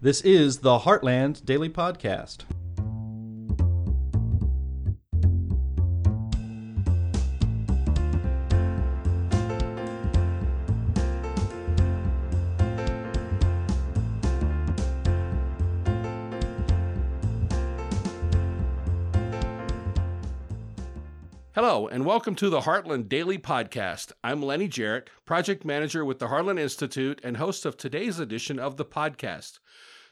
This is the Heartland Daily Podcast. Hello, and welcome to the Heartland Daily Podcast. I'm Lenny Jarrett, project manager with the Heartland Institute and host of today's edition of the podcast.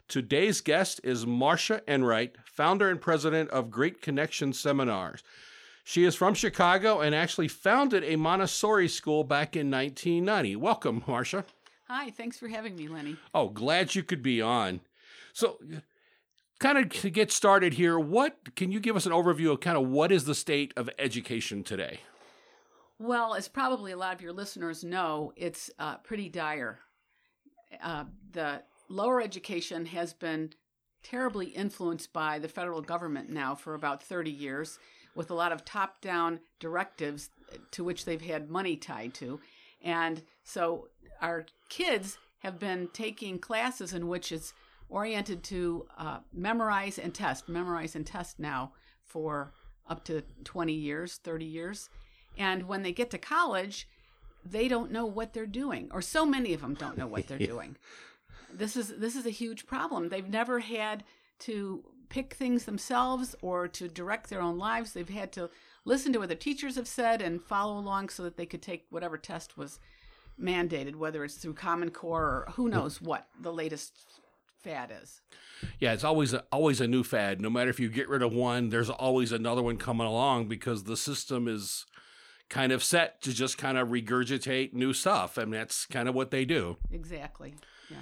Today's guest is Marcia Enright, founder and president of Great Connection Seminars. She is from Chicago and actually founded a Montessori school back in 1990. Welcome, Marcia. Hi, thanks for having me, Lenny. Oh, glad you could be on. So, kind of to get started here, what can you give us an overview of kind of what is the state of education today? Well, as probably a lot of your listeners know, it's uh, pretty dire. Uh, the lower education has been terribly influenced by the federal government now for about 30 years, with a lot of top down directives to which they've had money tied to. And so our kids have been taking classes in which it's oriented to uh, memorize and test, memorize and test now for up to 20 years, 30 years. And when they get to college, they don't know what they're doing, or so many of them don't know what they're Yeah. doing. This is this is a huge problem. They've never had to pick things themselves or to direct their own lives. They've had to listen to what the teachers have said and follow along so that they could take whatever test was mandated, whether it's through Common Core or who knows what the latest fad is. Yeah, it's always a, always a new fad. No matter if you get rid of one, there's always another one coming along because the system is kind of set to just kind of regurgitate new stuff. I mean, that's kind of what they do. Exactly. Yeah.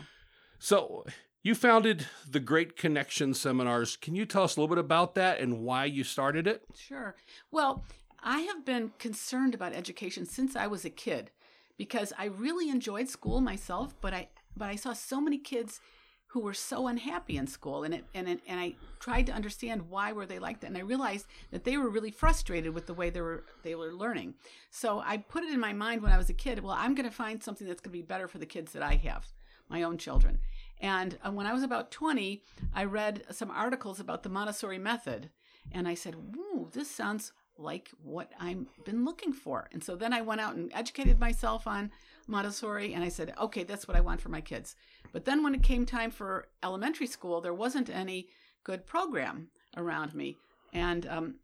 So, you founded the Great Connection Seminars. Can you tell us a little bit about that and why you started it? Sure. Well, I have been concerned about education since I was a kid because I really enjoyed school myself, but I but I saw so many kids who were so unhappy in school and it and it, and I tried to understand why were they like that and I realized that they were really frustrated with the way they were they were learning. So I put it in my mind when I was a kid, well, I'm going to find something that's going to be better for the kids that I have, my own children. And uh, when I was about 20, I read some articles about the Montessori method and I said, "Ooh, this sounds like what I've been looking for." And so then I went out and educated myself on Montessori, and I said, "Okay, that's what I want for my kids." But then when it came time for elementary school, there wasn't any good program around me, and um,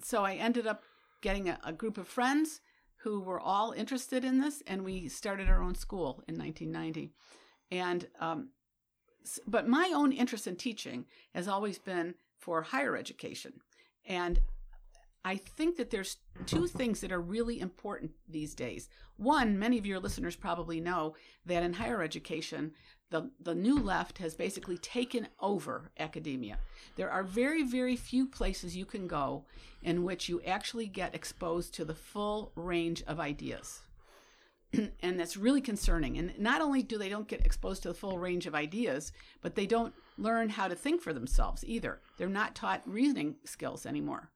so I ended up getting a, a group of friends who were all interested in this, and we started our own school in 1990. And um, but my own interest in teaching has always been for higher education. And I think that there's two things that are really important these days. One, many of your listeners probably know that in higher education, the, the new left has basically taken over academia. There are very, very few places you can go in which you actually get exposed to the full range of ideas and that's really concerning. And not only do they don't get exposed to the full range of ideas but they don't learn how to think for themselves either. They're not taught reasoning skills anymore.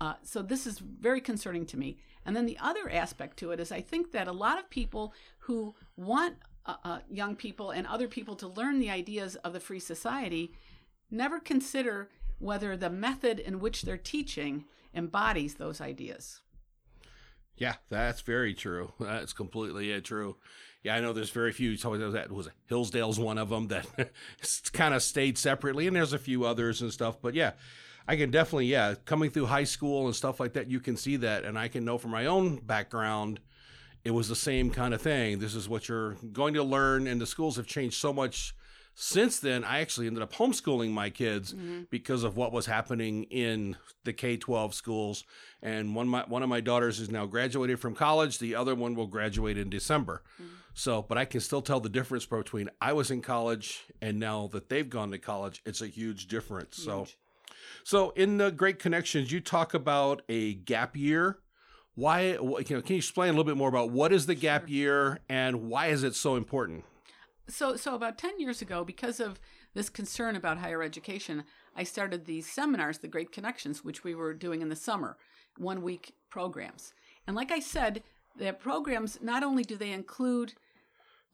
Uh, so this is very concerning to me. And then the other aspect to it is i think that a lot of people who want uh, uh, young people and other people to learn the ideas of the free society never consider whether the method in which they're teaching embodies those ideas Yeah, that's very true. That's completely true. Yeah, I know there's very few. So that was Hillsdale's one of them that kind of stayed separately, and there's a few others and stuff. But yeah, I can definitely yeah, coming through high school and stuff like that, you can see that, and I can know from my own background, it was the same kind of thing. This is what you're going to learn, and the schools have changed so much since then. I actually ended up homeschooling my kids mm-hmm. because of what was happening in the K twelve schools. And one my one of my daughters is now graduated from college. The other one will graduate in December. Mm-hmm. So, but I can still tell the difference between I was in college and now that they've gone to college. It's a huge difference. So, Huge. so in the Great Connections, you talk about a gap year. Why? You know, can you explain a little bit more about what is the gap year and why is it so important? So so about 10 years ago because of this concern about higher education i started these seminars the great connections which we were doing in the summer one week programs and like i said the programs not only do they include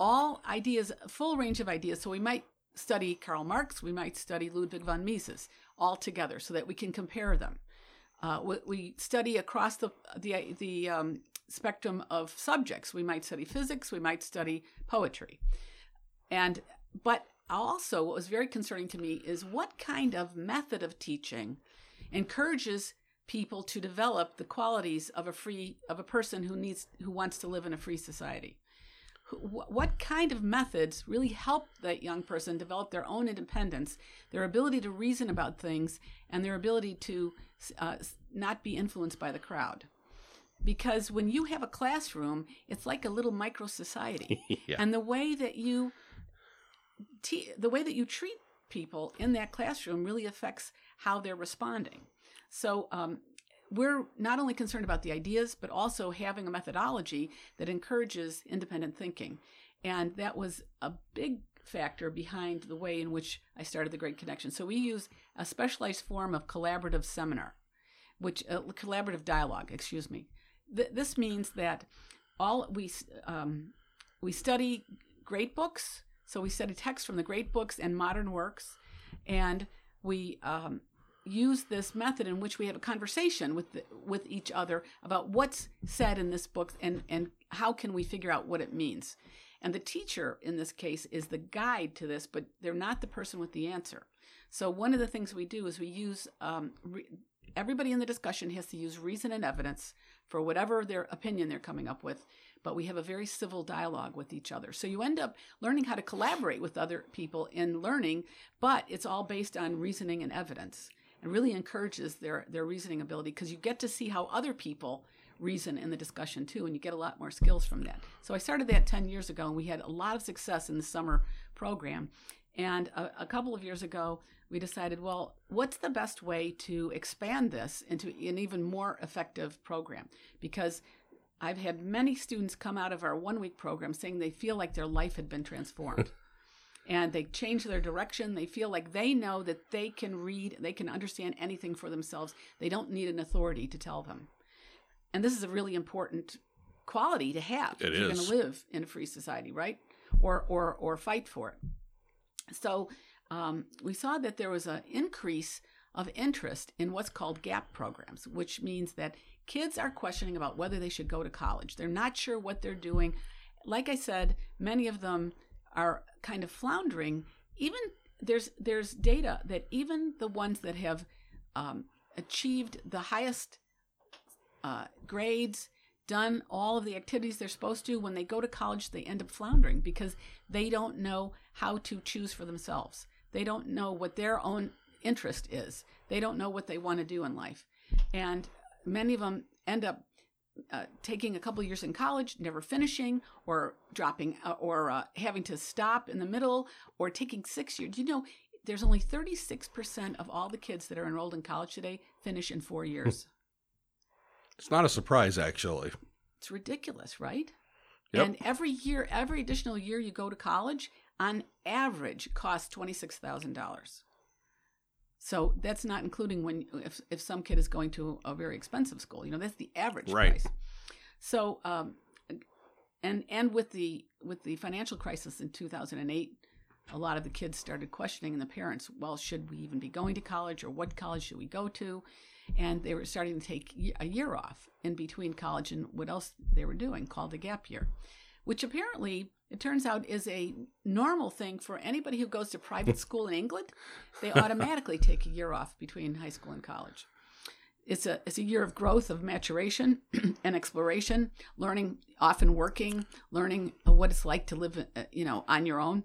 all ideas full range of ideas so we might study Karl Marx, we might study Ludwig von Mises all together so that we can compare them. Uh, we, study across the the the um, spectrum of subjects. We might study physics, we might study poetry, and but also what was very concerning to me is what kind of method of teaching encourages people to develop the qualities of a free of a person who needs who wants to live in a free society what kind of methods really help that young person develop their own independence, their ability to reason about things, and their ability to uh, not be influenced by the crowd? Because when you have a classroom, it's like a little micro society, yeah. and the way that you te- the way that you treat people in that classroom really affects how they're responding. So um, we're not only concerned about the ideas, but also having a methodology that encourages independent thinking. And that was a big factor behind the way in which I started the Great Connection. So we use a specialized form of collaborative seminar, which uh, collaborative dialogue, excuse me. Th- this means that all we um, we study great books. So we study texts from the great books and modern works, and we um, use this method in which we have a conversation with the, with each other about what's said in this book and and how can we figure out what it means. And the teacher in this case is the guide to this, but they're not the person with the answer. So one of the things we do is we use um, re- everybody in the discussion has to use reason and evidence for whatever their opinion they're coming up with but we have a very civil dialogue with each other. So you end up learning how to collaborate with other people in learning, but it's all based on reasoning and evidence. And really encourages their their reasoning ability because you get to see how other people reason in the discussion too and you get a lot more skills from that. So i started that 10 years ago and we had a lot of success in the summer program. And a, a couple of years ago we decided well what's the best way to expand this into an even more effective program? Because i've had many students come out of our one week program saying they feel like their life had been transformed and they change their direction. They feel like they know that they can read, they can understand anything for themselves. They don't need an authority to tell them. And this is a really important quality to have it if you're going to live in a free society, right? Or or or fight for it. So um, we saw that there was an increase of interest in what's called gap programs, which means that kids are questioning about whether they should go to college. They're not sure what they're doing. Like I said, many of them are kind of floundering, even there's there's data that even the ones that have um, achieved the highest uh, grades, done all of the activities they're supposed to, when they go to college, they end up floundering because they don't know how to choose for themselves. They don't know what their own interest is. They don't know what they want to do in life, and many of them end up uh, taking a couple years in college, never finishing, or dropping, uh, or uh, having to stop in the middle, or taking six years. You know there's only 36% of all the kids that are enrolled in college today finish in four years? It's not a surprise, actually. It's ridiculous, right? Yep. And every year, every additional year you go to college, on average, costs $26,000. So that's not including when if if some kid is going to a very expensive school. You know, that's the average right. price. So um, and and with the with the financial crisis in 2008 a lot of the kids started questioning the parents well should we even be going to college or what college should we go to and they were starting to take a year off in between college and what else they were doing called a gap year which apparently it turns out is a normal thing for anybody who goes to private school in England. They automatically take a year off between high school and college. It's a it's a year of growth, of maturation and exploration, learning, often working, learning what it's like to live, uh, you know, on your own.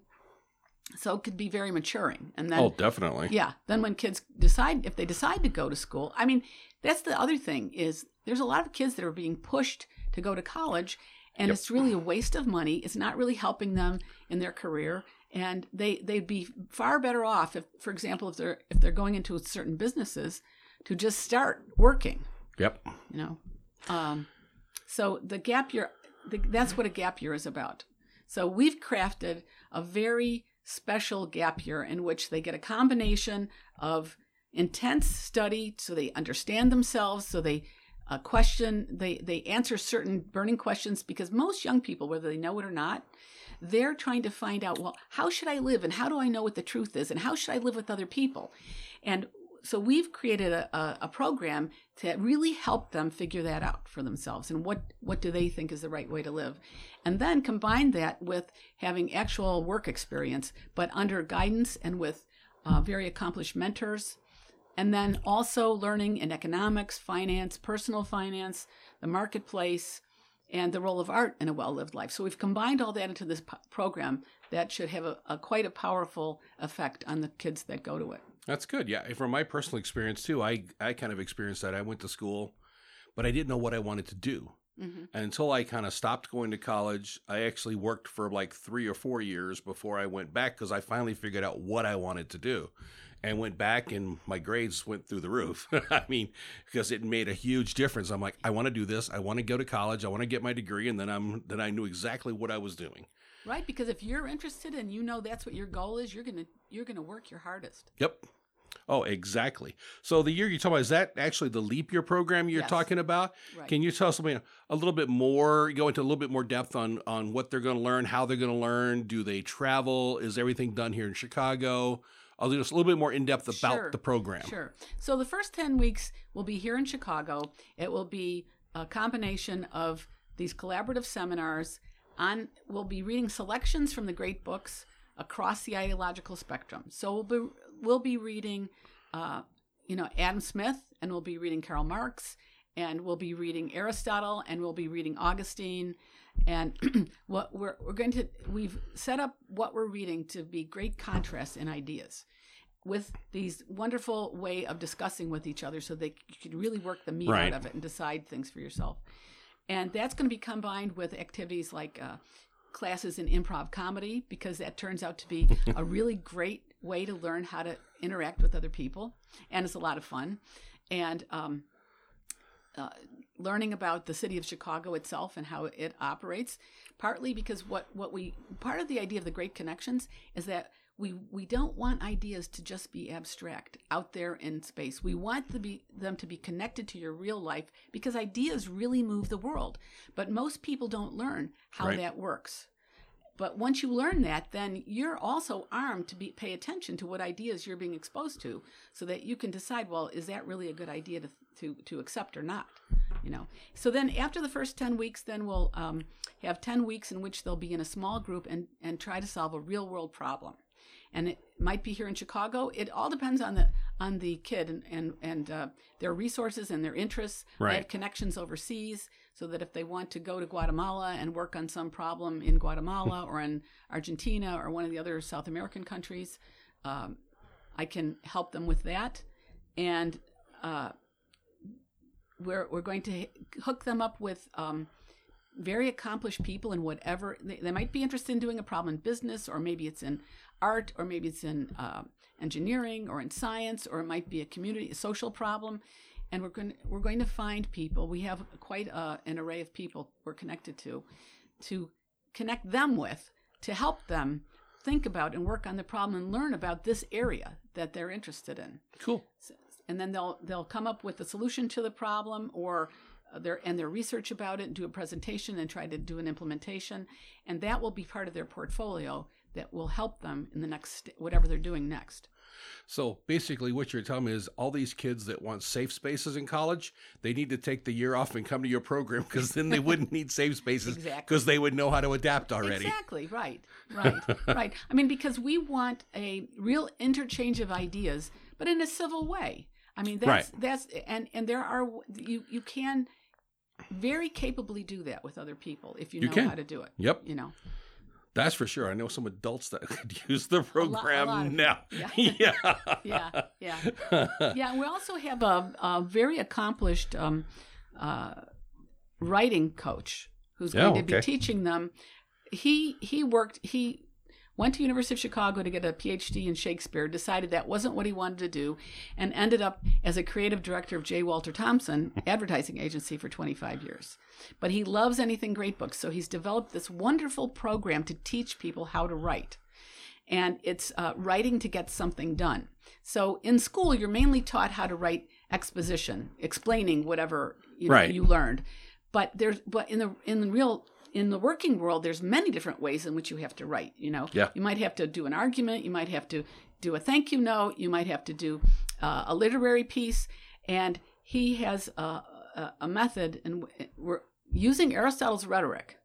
So it could be very maturing. And then, oh, definitely, yeah. Then when kids decide if they decide to go to school, I mean, that's the other thing is there's a lot of kids that are being pushed to go to college and yep. it's really a waste of money. It's not really helping them in their career, and they they'd be far better off if, for example, if they're if they're going into certain businesses, to just start working. Yep. You know, um, so the gap year, the, that's what a gap year is about. So we've crafted a very special gap year in which they get a combination of intense study so they understand themselves so they a question they they answer certain burning questions because most young people whether they know it or not they're trying to find out, well, how should I live and how do I know what the truth is and how should I live with other people? And so we've created a, a, a program to really help them figure that out for themselves and what, what do they think is the right way to live. And then combine that with having actual work experience, but under guidance and with uh, very accomplished mentors. And then also learning in economics, finance, personal finance, the marketplace, and the role of art in a well lived life. So we've combined all that into this program that should have a, a, quite a powerful effect on the kids that go to it. That's good. Yeah. From my personal experience, too, I, I kind of experienced that. I went to school, but I didn't know what I wanted to do. Mm-hmm. And until I kind of stopped going to college, I actually worked for like three or four years before I went back because I finally figured out what I wanted to do and went back and my grades went through the roof. I mean, because it made a huge difference. I'm like, I want to do this. I want to go to college. I want to get my degree. And then I'm, then I knew exactly what I was doing. Right. Because if you're interested and you know that's what your goal is, you're going to, you're going to work your hardest. Yep. Oh, exactly. So the year you're talking about is that actually the leap year program you're yes. talking about? Right. Can you tell us something a little bit more? Go into a little bit more depth on on what they're going to learn, how they're going to learn. Do they travel? Is everything done here in Chicago? I'll do just a little bit more in depth about sure. the program. Sure. So the first 10 weeks will be here in Chicago. It will be a combination of these collaborative seminars on we'll be reading selections from the great books across the ideological spectrum. So we'll be we'll be reading uh, you know Adam Smith and we'll be reading Karl Marx and we'll be reading Aristotle and we'll be reading Augustine and what we're, we're going to we've set up what we're reading to be great contrasts in ideas with these wonderful way of discussing with each other so that you can really work the meat right. out of it and decide things for yourself and that's going to be combined with activities like uh, classes in improv comedy because that turns out to be a really great way to learn how to interact with other people and it's a lot of fun and um, uh, learning about the city of Chicago itself and how it operates. Partly because what what we part of the idea of the great connections is that we we don't want ideas to just be abstract out there in space. We want to be, them to be connected to your real life because ideas really move the world. But most people don't learn how right. that works. But once you learn that, then you're also armed to be pay attention to what ideas you're being exposed to, so that you can decide, well, is that really a good idea to to to accept or not? You know. So then, after the first ten weeks, then we'll um, have ten weeks in which they'll be in a small group and and try to solve a real world problem and it might be here in Chicago. It all depends on the on the kid and and, and uh, their resources and their interests. Right. I have connections overseas, so that if they want to go to Guatemala and work on some problem in Guatemala or in Argentina or one of the other South American countries, um, I can help them with that, and uh, we're we're going to hook them up with. Um, very accomplished people in whatever they, they, might be interested in doing a problem in business or maybe it's in art, or maybe it's in uh, engineering or in science, or it might be a community, a social problem. And we're going, we're going to find people. We have quite a, an array of people we're connected to, to connect them with, to help them think about and work on the problem and learn about this area that they're interested in. Cool. And then they'll they'll come up with a solution to the problem or their and their research about it and do a presentation and try to do an implementation and that will be part of their portfolio that will help them in the next whatever they're doing next. So basically, what you're telling me is all these kids that want safe spaces in college, they need to take the year off and come to your program because then they wouldn't need safe spaces because exactly. they would know how to adapt already. Exactly, right, right, right. I mean, because we want a real interchange of ideas, but in a civil way. I mean, that's right. that's and and there are you you can very capably do that with other people if you know you how to do it. Yep. You know. That's for sure. I know some adults that could use the program a lot, a now. Yeah. yeah. yeah. Yeah. Yeah. We also have a, a very accomplished um, uh, writing coach who's going oh, to be teaching them. He he worked he went to University of Chicago to get a PhD in Shakespeare, decided that wasn't what he wanted to do, and ended up as a creative director of J. Walter Thompson advertising agency for 25 years. But he loves anything great books, so he's developed this wonderful program to teach people how to write. And it's uh, writing to get something done. So in school, you're mainly taught how to write exposition, explaining whatever you, know, right. you learned. But there's but in the in the real in the working world, there's many different ways in which you have to write. You know, Yeah. you might have to do an argument, you might have to do a thank you note, you might have to do uh, a literary piece, and he has a, a, a method, and we're using Aristotle's rhetoric,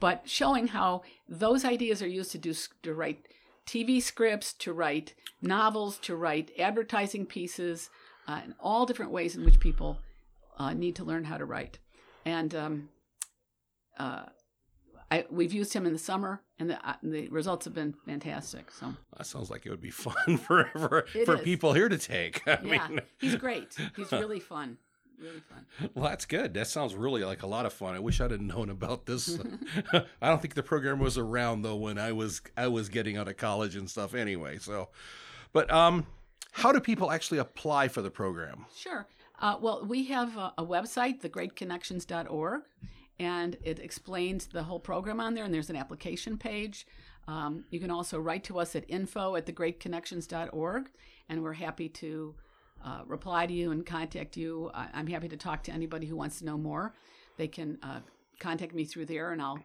but showing how those ideas are used to do to write TV scripts, to write novels, to write advertising pieces, uh, and all different ways in which people uh, need to learn how to write. And um, uh, I, we've used him in the summer, and the, uh, the results have been fantastic. So That sounds like it would be fun for for, for people here to take. I yeah, mean, he's great. He's really fun, really fun. well, that's good. That sounds really like a lot of fun. I wish I'd have known about this. I don't think the program was around though when I was I was getting out of college and stuff. Anyway, so, but um, how do people actually apply for the program? Sure. Uh, well, we have a, a website, thegreatconnections.org, and it explains the whole program on there, and there's an application page. Um, you can also write to us at info at thegreatconnections.org, and we're happy to uh, reply to you and contact you. I, I'm happy to talk to anybody who wants to know more. They can uh, contact me through there, and I'll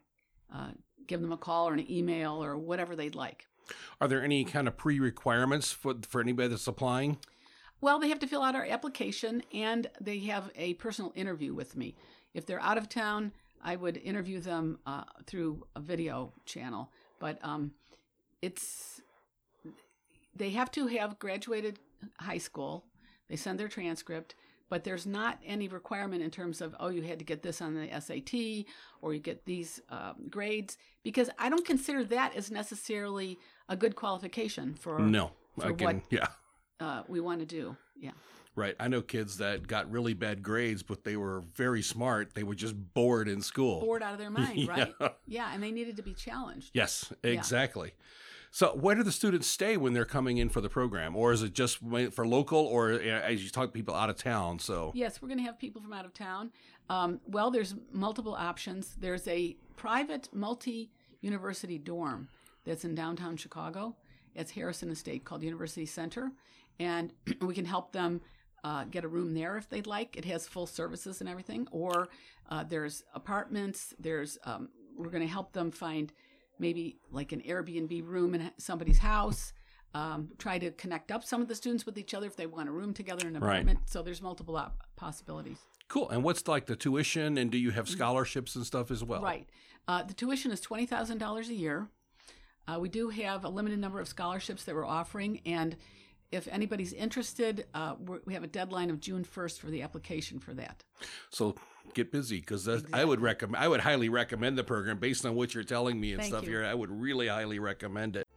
uh, give them a call or an email or whatever they'd like. Are there any kind of pre-requirements for for anybody that's applying? Well, they have to fill out our application and they have a personal interview with me. If they're out of town, I would interview them uh, through a video channel. But um, it's they have to have graduated high school. They send their transcript, but there's not any requirement in terms of oh you had to get this on the SAT or you get these um, grades because I don't consider that as necessarily a good qualification for No, for can. what- Yeah, uh, we want to do. Yeah. right. I know kids that got really bad grades, but they were very smart. They were just bored in school. bored out of their mind, Yeah. right? Yeah, and they needed to be challenged. Yes, exactly. So, where do the students stay when they're coming in for the program, or is it just for local, or uh, as you talk to people out of town? So, Yes, we're going to have people from out of town. Um, well, there's multiple options. There's a private multi university dorm that's in downtown Chicago. It's Harrison and State called University Center. And we can help them uh, get a room there if they'd like. It has full services and everything. Or uh, there's apartments. There's um, we're going to help them find maybe like an Airbnb room in somebody's house. Um, try to connect up some of the students with each other if they want a room together in an Right. apartment. So there's multiple op- possibilities. cool. And what's like the tuition, and do you have scholarships and stuff as well? Mm. Right. Uh, the tuition is twenty thousand dollars a year. Uh, we do have a limited number of scholarships that we're offering, and if anybody's interested, uh, we're, we have a deadline of June first for the application for that. So get busy because I would recommend. I would highly recommend the program based on what you're telling me and Thank stuff you. here. I would really highly recommend it.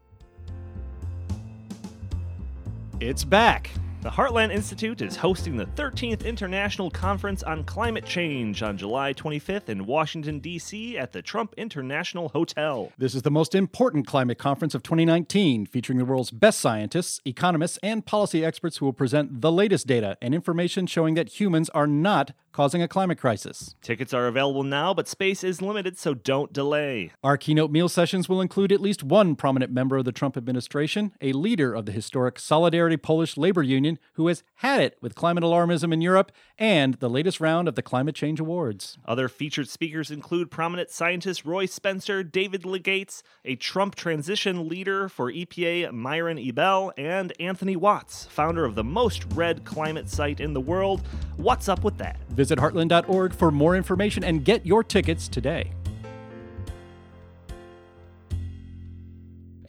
It's back. The Heartland Institute is hosting the 13th International Conference on Climate Change on July 25th in Washington, D.C. at the Trump International Hotel. This is the most important climate conference of 2019, featuring the world's best scientists, economists, and policy experts who will present the latest data and information showing that humans are not causing a climate crisis. Tickets are available now, but space is limited, so don't delay. Our keynote meal sessions will include at least one prominent member of the Trump administration, a leader of the historic Solidarity Polish Labor Union who has had it with climate alarmism in Europe, and the latest round of the Climate Change Awards. Other featured speakers include prominent scientist Roy Spencer, David Legates, a Trump transition leader for EPA Myron Ebell, and Anthony Watts, founder of the most read climate site in the world. What's up with that? Visit heartland.org for more information and get your tickets today.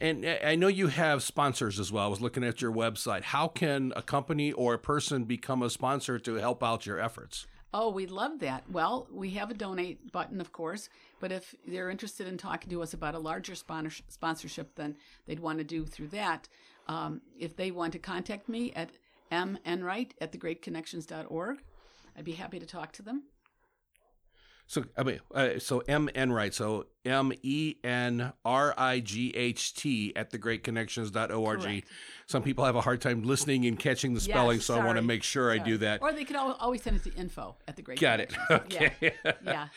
And I I know you have sponsors as well. I was looking at your website. How can a company or a person become a sponsor to help out your efforts? Oh, we love that. Well, we have a donate button, of course, but if they're interested in talking to us about a larger sponsor- sponsorship, then they'd want to do through that. Um, if they want to contact me at menright at thegreatconnections.org, I'd be happy to talk to them. So I mean, uh, so M N right. So M E N R I G H T at thegreatconnections.org. Correct. Some people have a hard time listening and catching the spelling, Yes, so I want to make sure I do that. Or they could al- always send it to info at the Great Got it. Okay. Yeah.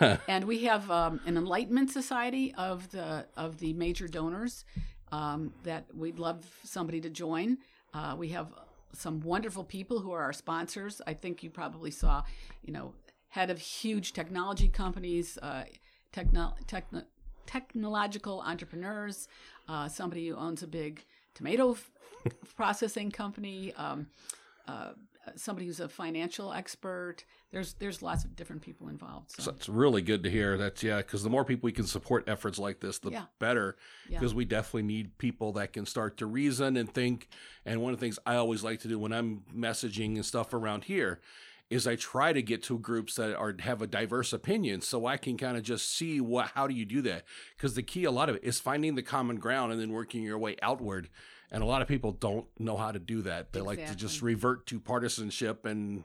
yeah. and we have um, an enlightenment society of the of the major donors um, that we'd love somebody to join. Uh, we have some wonderful people who are our sponsors. I think you probably saw, you know, head of huge technology companies, uh, techno, techno, technological entrepreneurs, uh, somebody who owns a big tomato f- processing company, um, uh, somebody who's a financial expert. There's there's lots of different people involved. So, So it's really good to hear that, yeah, because the more people we can support efforts like this, the Yeah. better. Yeah. Because we definitely need people that can start to reason and think. And one of the things I always like to do when I'm messaging and stuff around here is I try to get to groups that are have a diverse opinion, so I can kind of just see what how do you do that? Because the key, a lot of it, is finding the common ground and then working your way outward. And a lot of people don't know how to do that. They like to just revert to partisanship and.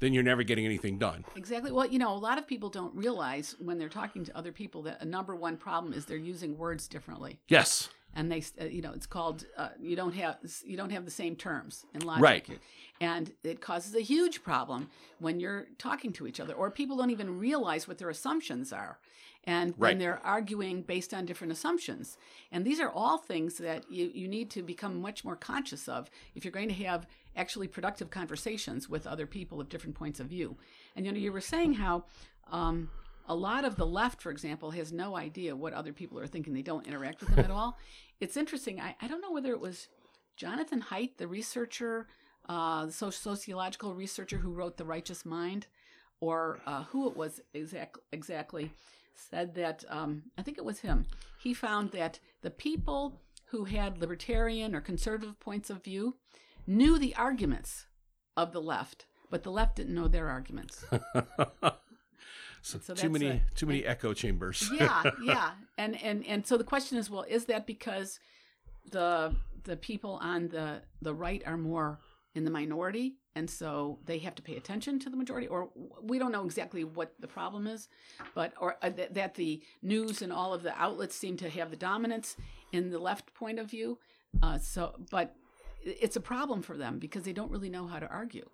Then you're never getting anything done. Exactly. Well, you know, a lot of people don't realize when they're talking to other people that a number one problem is they're using words differently, Yes. And they, uh, you know, it's called uh, you don't have you don't have the same terms in logic, Right. And it causes a huge problem when you're talking to each other, or people don't even realize what their assumptions are, and when Right. they're arguing based on different assumptions. And these are all things that you you need to become much more conscious of if you're going to have actually productive conversations with other people of different points of view. And you know, you were saying how um, a lot of the left, for example, has no idea what other people are thinking. They don't interact with them at all. It's interesting. I, I don't know whether it was Jonathan Haidt, the researcher, uh, the soci- sociological researcher who wrote The Righteous Mind, or uh, who it was exact, exactly, said that, um, I think it was him. He found that the people who had libertarian or conservative points of view knew the arguments of the left, but the left didn't know their arguments. So, So too many a- too many echo chambers. yeah, yeah. And and and so the question is, well, is that because the the people on the the right are more in the minority and so they have to pay attention to the majority or we don't know exactly what the problem is but or uh, th- that the news and all of the outlets seem to have the dominance in the left point of view uh, so but it's a problem for them because they don't really know how to argue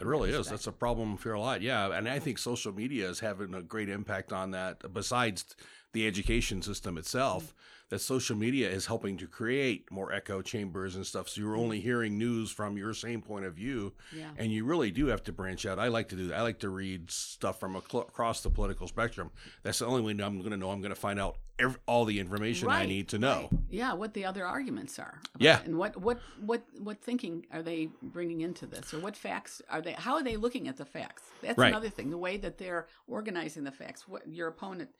It really is. That's a problem for a lot. Yeah, and I think social media is having a great impact on that. Besides the education system itself, that social media is helping to create more echo chambers and stuff. So you're mm. only hearing news from your same point of view, yeah and you really do have to branch out. I like to do that. I like to read stuff from aclo- across the political spectrum. That's the only way I'm going to know. I'm going to find out ev- all the information I need to know. right. Yeah, what the other arguments are. about Yeah. and what what what what thinking are they bringing into this, or what facts are they? How are they looking at the facts? That's Right. another thing. The way that they're organizing the facts. What your opponent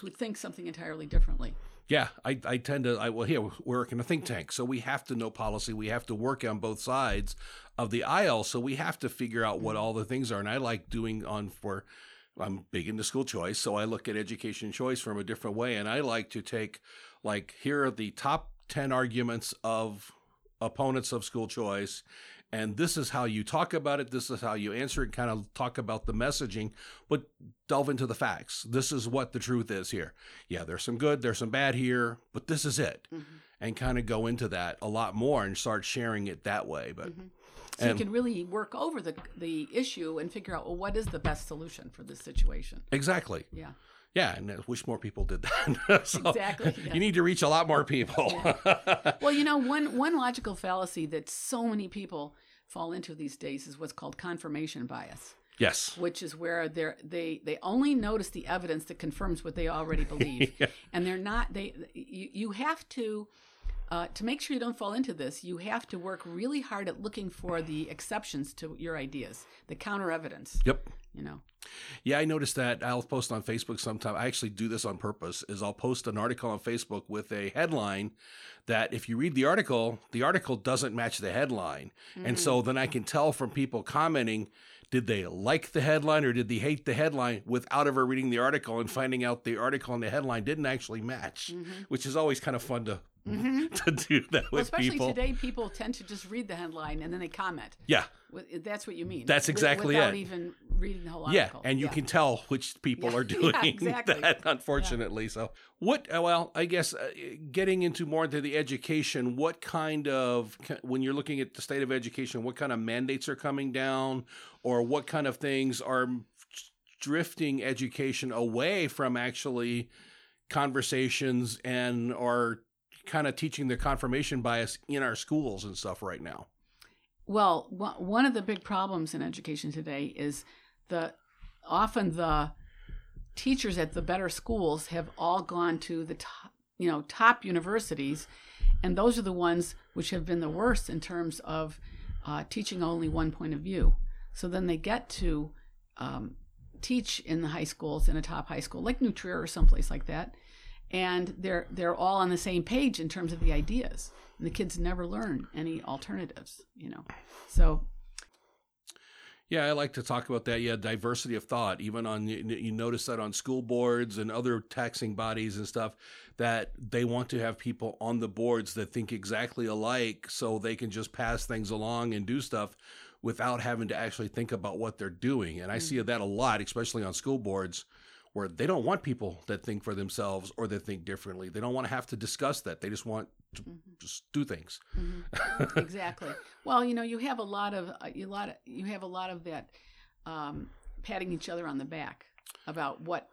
who think something entirely differently. Yeah, I, I tend to. I well, here we work in a think tank, so we have to know policy. We have to work on both sides of the aisle, so we have to figure out what mm-hmm. all the things are. And I like doing on for. I'm big into school choice, so I look at education choice from a different way, and I like to take like here are the top ten arguments of opponents of school choice. And this is how you talk about it. This is how you answer it. Kind of talk about the messaging, but delve into the facts. This is what the truth is here yeah, there's some good, there's some bad here, but this is it. Mm-hmm. And kind of go into that a lot more and start sharing it that way. But mm-hmm. So And- you can really work over the the issue and figure out well what is the best solution for this situation. exactly. Yeah. Yeah. And I wish more people did that. So Exactly, yeah. You need to reach a lot more people. Well, you know, one one logical fallacy that so many people fall into these days is what's called confirmation bias. yes. which is where they're they they only notice the evidence that confirms what they already believe and they're not they you, you have to uh, to make sure you don't fall into this you have to work really hard at looking for the exceptions to your ideas the counter evidence Yep. you know Yeah, I noticed that. I'll post on Facebook sometime. I actually do this on purpose. Is I'll post an article on Facebook with a headline that if you read the article, the article doesn't match the headline, and so then I can tell from people commenting. Did they like the headline or did they hate the headline without ever reading the article and finding out the article and the headline didn't actually match, which is always kind of fun to to do that well, with especially people. Especially today people tend to just read the headline and then they comment Yeah, that's what you mean That's exactly without it. even reading the whole article. Yeah, and you Yeah. can tell which people Yeah, are doing exactly. that, unfortunately. So, what? uh, Well, I guess uh, getting into more into the education, what kind of when you're looking at the state of education, what kind of mandates are coming down, or what kind of things are drifting education away from actually conversations and are kind of teaching the confirmation bias in our schools and stuff right now. Well, one of the big problems in education today is the often the teachers at the better schools have all gone to the top, you know, top universities, and those are the ones which have been the worst in terms of uh, teaching only one point of view. So then they get to um, teach in the high schools in a top high school like New Trier or someplace like that, and they're they're all on the same page in terms of the ideas, and the kids never learn any alternatives. You know, so Yeah, I like to talk about that. Yeah, diversity of thought. Even on you, you notice that on school boards and other taxing bodies and stuff, that they want to have people on the boards that think exactly alike, so they can just pass things along and do stuff without having to actually think about what they're doing. And I see mm. that a lot, especially on school boards, where they don't want people that think for themselves or that think differently. They don't want to have to discuss that. They just want to just do things. exactly. Well, you know, you have a lot of uh, you lot of, you have a lot of that um, patting each other on the back about what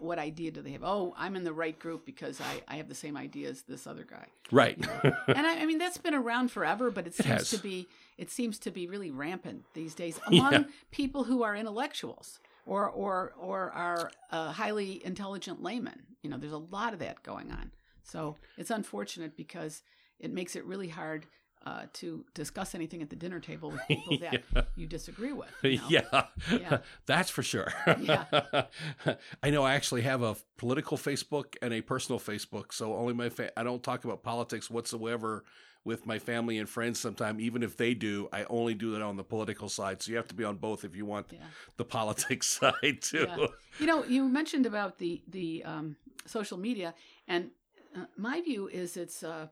what idea do they have? Oh, I'm in the right group because I, I have the same idea as this other guy. Right. And I, I mean that's been around forever, but it seems has. to be it seems to be really rampant these days among Yeah. people who are intellectuals or or or are uh, highly intelligent laymen. You know, there's a lot of that going on. So it's unfortunate because it makes it really hard uh, to discuss anything at the dinner table with people that you disagree with. you know? yeah. Yeah. that's for sure. Yeah. I know I actually have a political Facebook and a personal Facebook, so only my fa- I don't talk about politics whatsoever with my family and friends sometime even if they do I only do that on the political side so you have to be on both if you want Yeah. the politics side too Yeah. You know, you mentioned about the the um, social media, and uh, my view is it's a,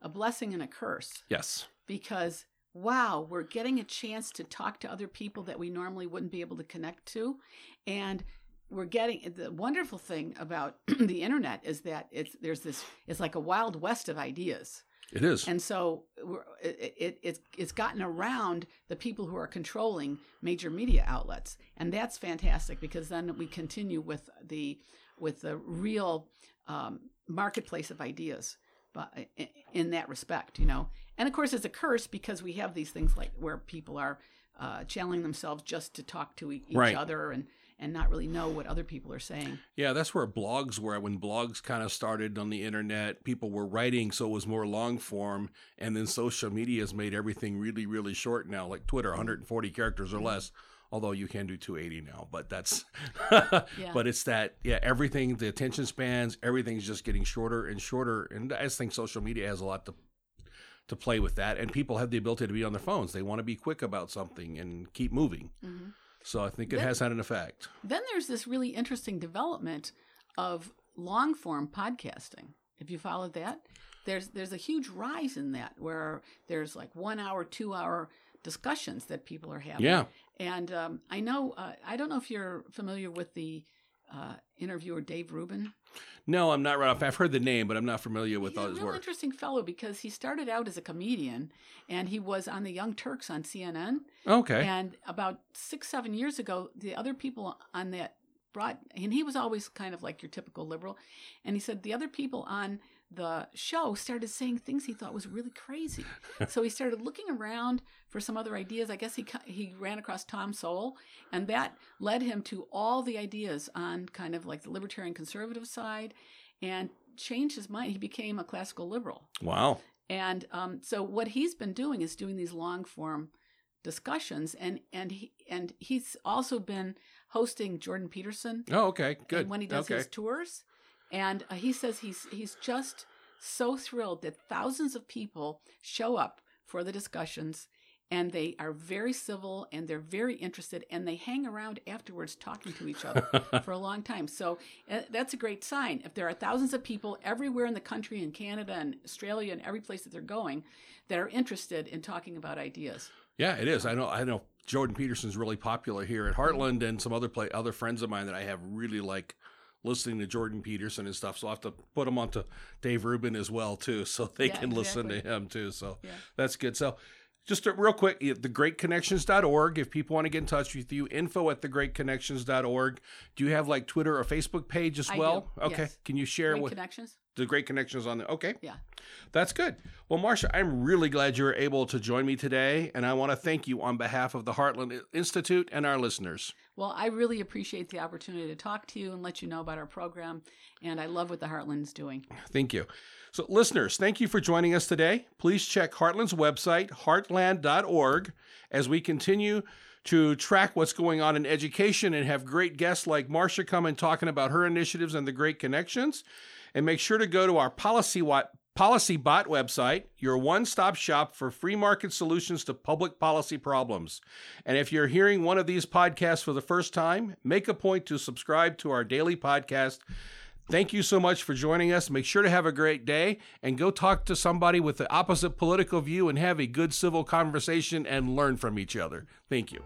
a blessing and a curse yes because wow, we're getting a chance to talk to other people that we normally wouldn't be able to connect to, and we're getting the wonderful thing about the internet is that it's there's this it's like a wild west of ideas. It is And so we're, it, it, it's, it's gotten around the people who are controlling major media outlets. And that's fantastic because then we continue with the, with the real um, marketplace of ideas but in that respect, you know. And of course, it's a curse because we have these things like where people are uh, channeling themselves just to talk to e- each Right. other and, and not really know what other people are saying. Yeah, that's where blogs were. When blogs kind of started on the internet, people were writing, so it was more long form. And then social media has made everything really, really short now, like Twitter, 140 characters or mm. less. Although you can do 280 now, but that's, but it's that, yeah, everything, the attention spans, everything's just getting shorter and shorter. And I just think social media has a lot to to play with that. And people have the ability to be on their phones. They want to be quick about something and keep moving. Mm-hmm. So I think it Then- has had an effect. Then there's this really interesting development of long form podcasting. If you followed that, there's there's a huge rise in that where there's like one hour, two hour discussions that people are having. Yeah. And um, I know uh, I don't know if you're familiar with the uh, interviewer Dave Rubin. No, I'm not right off. I've heard the name, but I'm not familiar with He's all a his real work. interesting fellow because he started out as a comedian and he was on the Young Turks on CNN. Okay. And about six, seven years ago, the other people on that brought, and he was always kind of like your typical liberal. And he said the other people on the show started saying things he thought was really crazy. so he started looking around for some other ideas. I guess he he ran across Tom Sowell, and that led him to all the ideas on kind of like the libertarian conservative side, and changed his mind. He became a classical liberal. Wow. And um, so what he's been doing is doing these long form discussions, and and he and he's also been hosting Jordan Peterson Oh, okay. Good. when he does okay. his tours, and uh, he says he's he's just so thrilled that thousands of people show up for the discussions. And they are very civil and they're very interested and they hang around afterwards talking to each other for a long time. So uh, that's a great sign. If there are thousands of people everywhere in the country, in Canada and Australia and every place that they're going, that are interested in talking about ideas. Yeah, it is. I know. I know. Jordan Peterson's really popular here at Heartland, and some other play other friends of mine that I have really like listening to Jordan Peterson and stuff. So I have to put them onto Dave Rubin as well too, so they Yeah, can listen to him too. So Yeah. that's good. So. Just real quick, thegreatconnections.org. If people want to get in touch with you, info at thegreatconnections.org. Do you have like Twitter or Facebook page as I well? do, Okay. yes. Can you share Great what? connections. The Great Connections on there. Okay. Yeah. That's good. Well, Marcia, I'm really glad you were able to join me today, and I want to thank you on behalf of the Heartland Institute and our listeners. Well, I really appreciate the opportunity to talk to you and let you know about our program, and I love what the Heartland's doing. Thank you. So, listeners, thank you for joining us today. Please check Heartland's website, heartland.org, as we continue to track what's going on in education and have great guests like Marcia come and talking about her initiatives and the great connections. And make sure to go to our Policy PolicyBot website, your one stop shop for free market solutions to public policy problems. And if you're hearing one of these podcasts for the first time, make a point to subscribe to our daily podcast. Thank you so much for joining us. Make sure to have a great day and go talk to somebody with the opposite political view and have a good civil conversation and learn from each other. Thank you.